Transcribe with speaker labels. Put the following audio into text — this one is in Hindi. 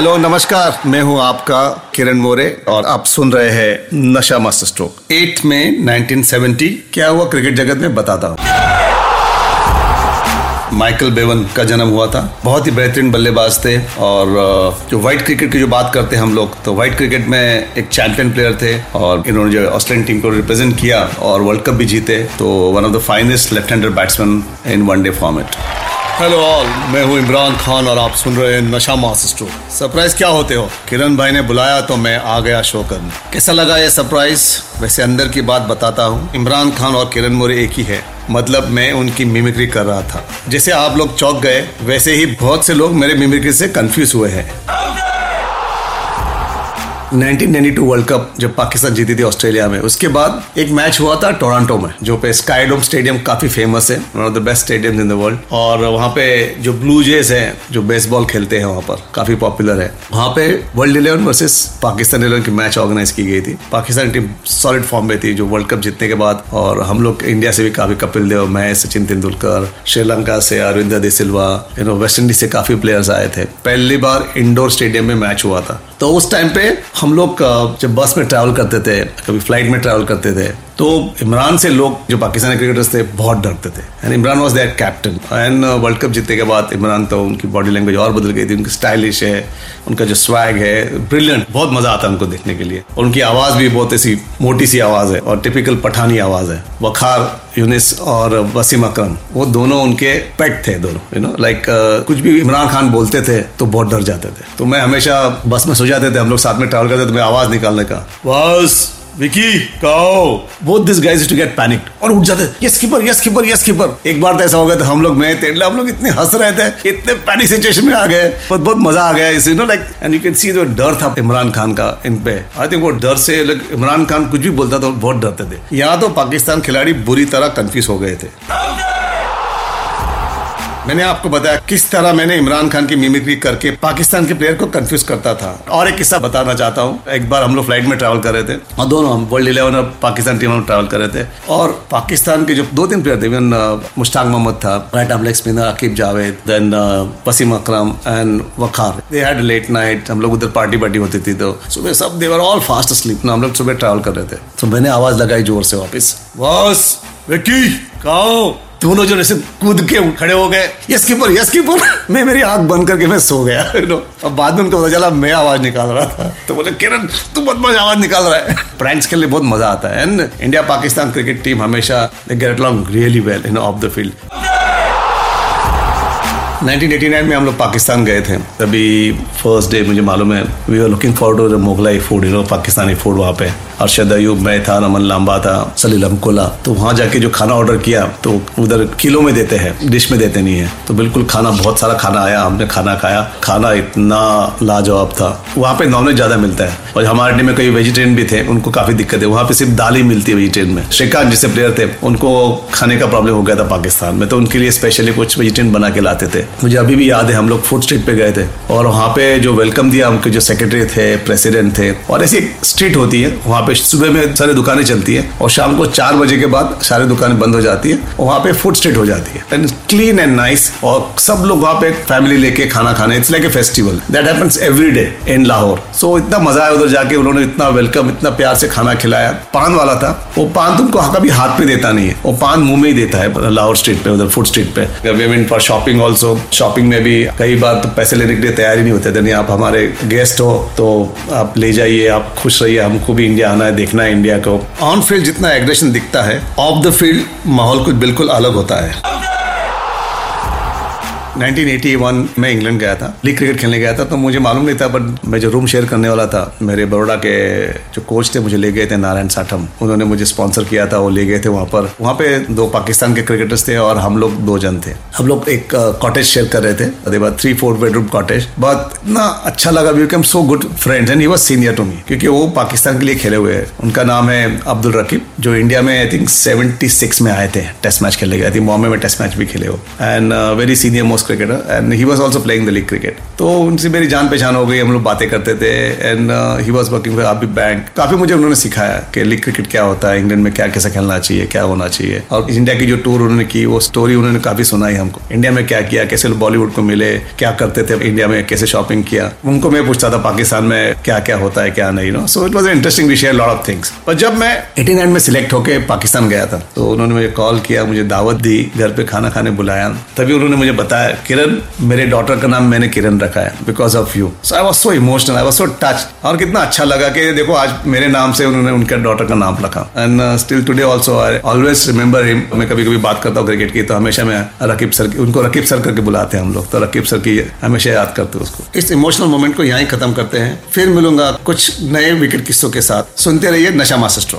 Speaker 1: हेलो नमस्कार। मैं हूँ आपका किरण मोरे और आप सुन रहे हैं नशा मास्टर स्ट्रोक। 8 में 1970 क्या हुआ क्रिकेट जगत में? बताता हूँ। माइकल बेवन का जन्म हुआ था। बहुत ही बेहतरीन बल्लेबाज थे और जो व्हाइट क्रिकेट की जो बात करते हैं हम लोग तो व्हाइट क्रिकेट में एक चैंपियन प्लेयर थे और इन्होंने जो ऑस्ट्रेलियन टीम को रिप्रेजेंट किया और वर्ल्ड कप भी जीते तो one of the finest left hander batsman in one day format hello all, मैं हूँ इमरान खान और आप सुन रहे हैं नशा मास्टर सरप्राइज़ क्या होते हो? किरण भाई ने बुलाया तो मैं आ गया शो करने। कैसा लगा ये सरप्राइज़? वैसे अंदर की बात बताता हूँ, इमरान खान और किरण मोरे एक ही है। मतलब मैं उनकी मिमिक्री कर रहा था। जैसे आप लोग चौक गए, वैसे ही बहुत से लोग मेरे मिमिक्री से कंफ्यूज हुए हैं। 1992 वर्ल्ड कप जब पाकिस्तान जीती थी ऑस्ट्रेलिया में, उसके बाद एक मैच हुआ था टोरंटो में, जो पे स्काईडोम स्टेडियम काफ़ी फ़ेमस है one of the best stadium in the world और वहाँ पे जो ब्लू जेस है, जो बेसबॉल खेलते हैं वहाँ पर, काफ़ी पॉपुलर है। वहाँ पे world eleven versus Pakistan eleven की मैच ऑर्गेनाइज की गई थी। पाकिस्तान टीम सॉलिड फॉर्म में थी, जो वर्ल्ड कप जीतने के बाद, और हम लोग इंडिया से भी काफ़ी कपिल देव, मैं, सचिन तेंदुलकर, श्रीलंका से Aravinda de Silva you know West Indies से काफ़ी प्लेयर्स आए थे। पहली बार इंडोर स्टेडियम में मैच हुआ था। तो उस टाइम पे हम लोग जब बस में ट्रैवल करते थे, कभी फ़्लाइट में ट्रैवल करते थे तो इमरान से लोग जो पाकिस्तानी क्रिकेटर्स थे, बहुत डरते थे। And Imran was that captain and world cup जीतने के बाद इमरान तो उनकी बॉडी लैंग्वेज और बदल गई थी। उनकी स्टाइलिश है, उनका जो स्वैग है ब्रिलियंट बहुत मज़ा आता है उनको देखने के लिए। और उनकी आवाज़ भी बहुत ऐसी मोटी सी आवाज़ है और टिपिकल पठानी आवाज़ है। वखार, यूनिस और वसीम अकरम, वो दोनों उनके पेट थे, दोनों यू नो लाइक कुछ भी इमरान खान बोलते थे तो बहुत डर जाते थे। तो मैं हमेशा बस में सो जाते थे, हम लोग साथ में ट्रैवल करते थे तो मैं आवाज़ निकालने का। बस। विकी, कहो। Both this guys to get panic और उठ जाते yes keeper yes keeper yes keeper एक बार तो ऐसा हो गया था, हम लोग मैं तेंडला हम लोग इतने हंस रहे थे, इतने पैनिक सिचुएशन में आ गए। बहुत बहुत मज़ा आ गया you know like and you can see जो डर था इमरान खान का इन पे। आई थिंक वो डर से इमरान खान कुछ भी बोलता था, बहुत डरते थे। यहाँ तो पाकिस्तान खिलाड़ी बुरी तरह कंफ्यूज हो गए थे। मैंने आपको बताया किस तरह मैंने इमरान खान की मिमिक्री करके पाकिस्तान के प्लेयर को कंफ्यूज करता था। और एक किस्सा बताना चाहता हूँ। एक बार हम लोग फ़्लाइट में ट्रैवल कर रहे थे और दोनों हम वर्ल्ड इलेवन और पाकिस्तान टीम में ट्रैवल कर रहे थे। और पाकिस्तान के जो दो तीन प्लेयर थे इवन मुश्ताक मोहम्मद था right arm leg spinner Aqib Javed then Wasim Akram and Waqar they had late night हम लोग उधर पार्टी पार्टी होती थी तो। सुबह सब देवर ऑल फास्ट स्लीप ना हम लोग सुबह ट्रैवल कर रहे थे। तो मैंने आवाज़ लगाई ज़ोर से वापस। बस विकी कहो दोनों जो ऐसे कूद के खड़े हो गए। यस कीपर यस कीपर मैं मेरी आँख बंद करके मैं सो गया। यू नो अब बाद में उनको पता चला, मैं आवाज़ निकाल रहा था। तो बोले, किरण, तू बहुत मज़ा आवाज़ निकाल रहा है। प्रैंक्स के लिए बहुत मज़ा आता है। And India Pakistan cricket team हमेशा get along really well in of the field 1989 में हम लोग पाकिस्तान गए थे। तभी फ़र्स्ट डे मुझे मालूम है we are looking for to Mughlai food you know Pakistani food वहाँ पे। अरशद अयूब, मैं था, रमन लांबा था, सलील हमकोला। तो वहाँ जाके जो खाना ऑर्डर किया तो उधर किलो में देते हैं डिश में देते नहीं है। तो बिल्कुल खाना, बहुत सारा खाना आया, हमने खाना खाया। खाना इतना लाजवाब था। वहाँ पे नॉनवेज ज़्यादा मिलता है। और हमारे टीम में कई वेजिटेरियन भी थे, उनको काफ़ी दिक्कत है। वहाँ पे सिर्फ़ दाल ही मिलती है वेजिटेरियन में। श्रीकांत जिससे प्लेयर थे, उनको खाने का प्रॉब्लम हो गया था पाकिस्तान में। तो उनके लिए स्पेशली कुछ वेजिटेरियन बना के लाते थे। मुझे अभी भी याद है, हम लोग फ़ूड स्ट्रीट पे गए थे और वहाँ पे जो वेलकम दिया, उनके जो सेक्रेटरी थे प्रेसिडेंट थे, और ऐसी स्ट्रीट होती है, वहाँ पे सुबह में सारी दुकानें चलती है और शाम को चार बजे के बाद सारी दुकानें बंद हो जाती है और वहाँ पे फ़ूड स्ट्रीट हो जाती है। एंड क्लीन एंड नाइस और सब लोग वहाँ पे फैमिली लेके खाना खाने it's like a festival that happens every day in Lahore so इतना मज़ा आया उधर जाके, उन्होंने इतना वेलकम इतना प्यार से खाना खिलाया। पान वाला था, वो पान तुमको कभी हाथ पे देता नहीं है, वो पान मुँह में ही देता है लाहौर स्ट्रीट पे, उधर फ़ूड स्ट्रीट पे। फॉर शॉपिंग ऑल्सो शॉपिंग में भी कई बार तो पैसे लेने के लिए तैयार ही नहीं होते थे नहीं आप हमारे गेस्ट हो तो आप ले जाइए, आप खुश रहिए। हमको भी इंडिया आना है, देखना है इंडिया को। ऑन फ़ील्ड जितना एग्रेशन दिखता है ऑफ़ द फ़ील्ड माहौल कुछ बिल्कुल अलग होता है। 1981 में इंग्लैंड गया था, लीग क्रिकेट खेलने गया था तो मुझे मालूम नहीं था बट मैं जो रूम शेयर करने वाला था, मेरे बड़ोड़ा के जो कोच थे, मुझे ले गए थे नारायण साठम। उन्होंने मुझे स्पॉन्सर किया था, वो ले गए थे वहाँ पर। वहाँ पे दो पाकिस्तान के क्रिकेटर्स थे और हम लोग दो जन थे। हम लोग एक कॉटेज शेयर कर रहे थे बाद थ्री फोर बेडरूम कॉटेज बहुत इतना अच्छा लगा we came so good friend and he was senior to me क्योंकि वो पाकिस्तान के लिए खेले हुए हैं। उनका नाम है अब्दुल रकीब, जो इंडिया में आई थिंक सेवेंटी में आए थे। टेस्ट मैच खेलने गए थे बॉम्बे में टेस्ट मैच भी खेले हो and very senior most cricketer and he was also playing the league cricket तो उनसे मेरी जान पहचान हो गई, हम लोग बातें करते थे and he was working for आबी बैंक काफ़ी मुझे उन्होंने सिखाया कि लीग क्रिकेट क्या होता है इंग्लैंड में क्या कैसे खेलना चाहिए, क्या होना चाहिए। और इंडिया की जो टूर उन्होंने की, वो स्टोरी उन्होंने काफ़ी सुनाई हमको। इंडिया में क्या किया, कैसे बॉलीवुड को मिले, क्या करते थे इंडिया में कैसे शॉपिंग किया। उनको मैं पूछता था पाकिस्तान में क्या क्या होता है, क्या नहीं no so it was interesting विषय लॉट ऑफ़ थिंग्स पर जब मैं एटी नाइन में सिलेक्ट होकर पाकिस्तान गया था तो उन्होंने मुझे कॉल किया, मुझे दावत दी, घर पे खाना खाने बुलाया। तभी उन्होंने मुझे बताया किरण, मेरे डॉटर का नाम मैंने किरण रखा है because of you so I was so emotional I was so touch और कितना अच्छा लगा कि देखो, आज मेरे नाम से उन्होंने उनके डॉटर का नाम रखा। And still today also I always remember him मैं कभी कभी बात करता हूँ क्रिकेट की तो हमेशा मैं रकीब सर की, उनको रकीब सर करके बुलाते हैं हम लोग। तो रकीब सर की हमेशा याद करते हैं उसको। इस इमोशनल मोमेंट को यहाँ खत्म करते हैं। फिर मिलूँगा कुछ नए विकेट किस्सों के साथ। सुनते रहिए नशा मास्टर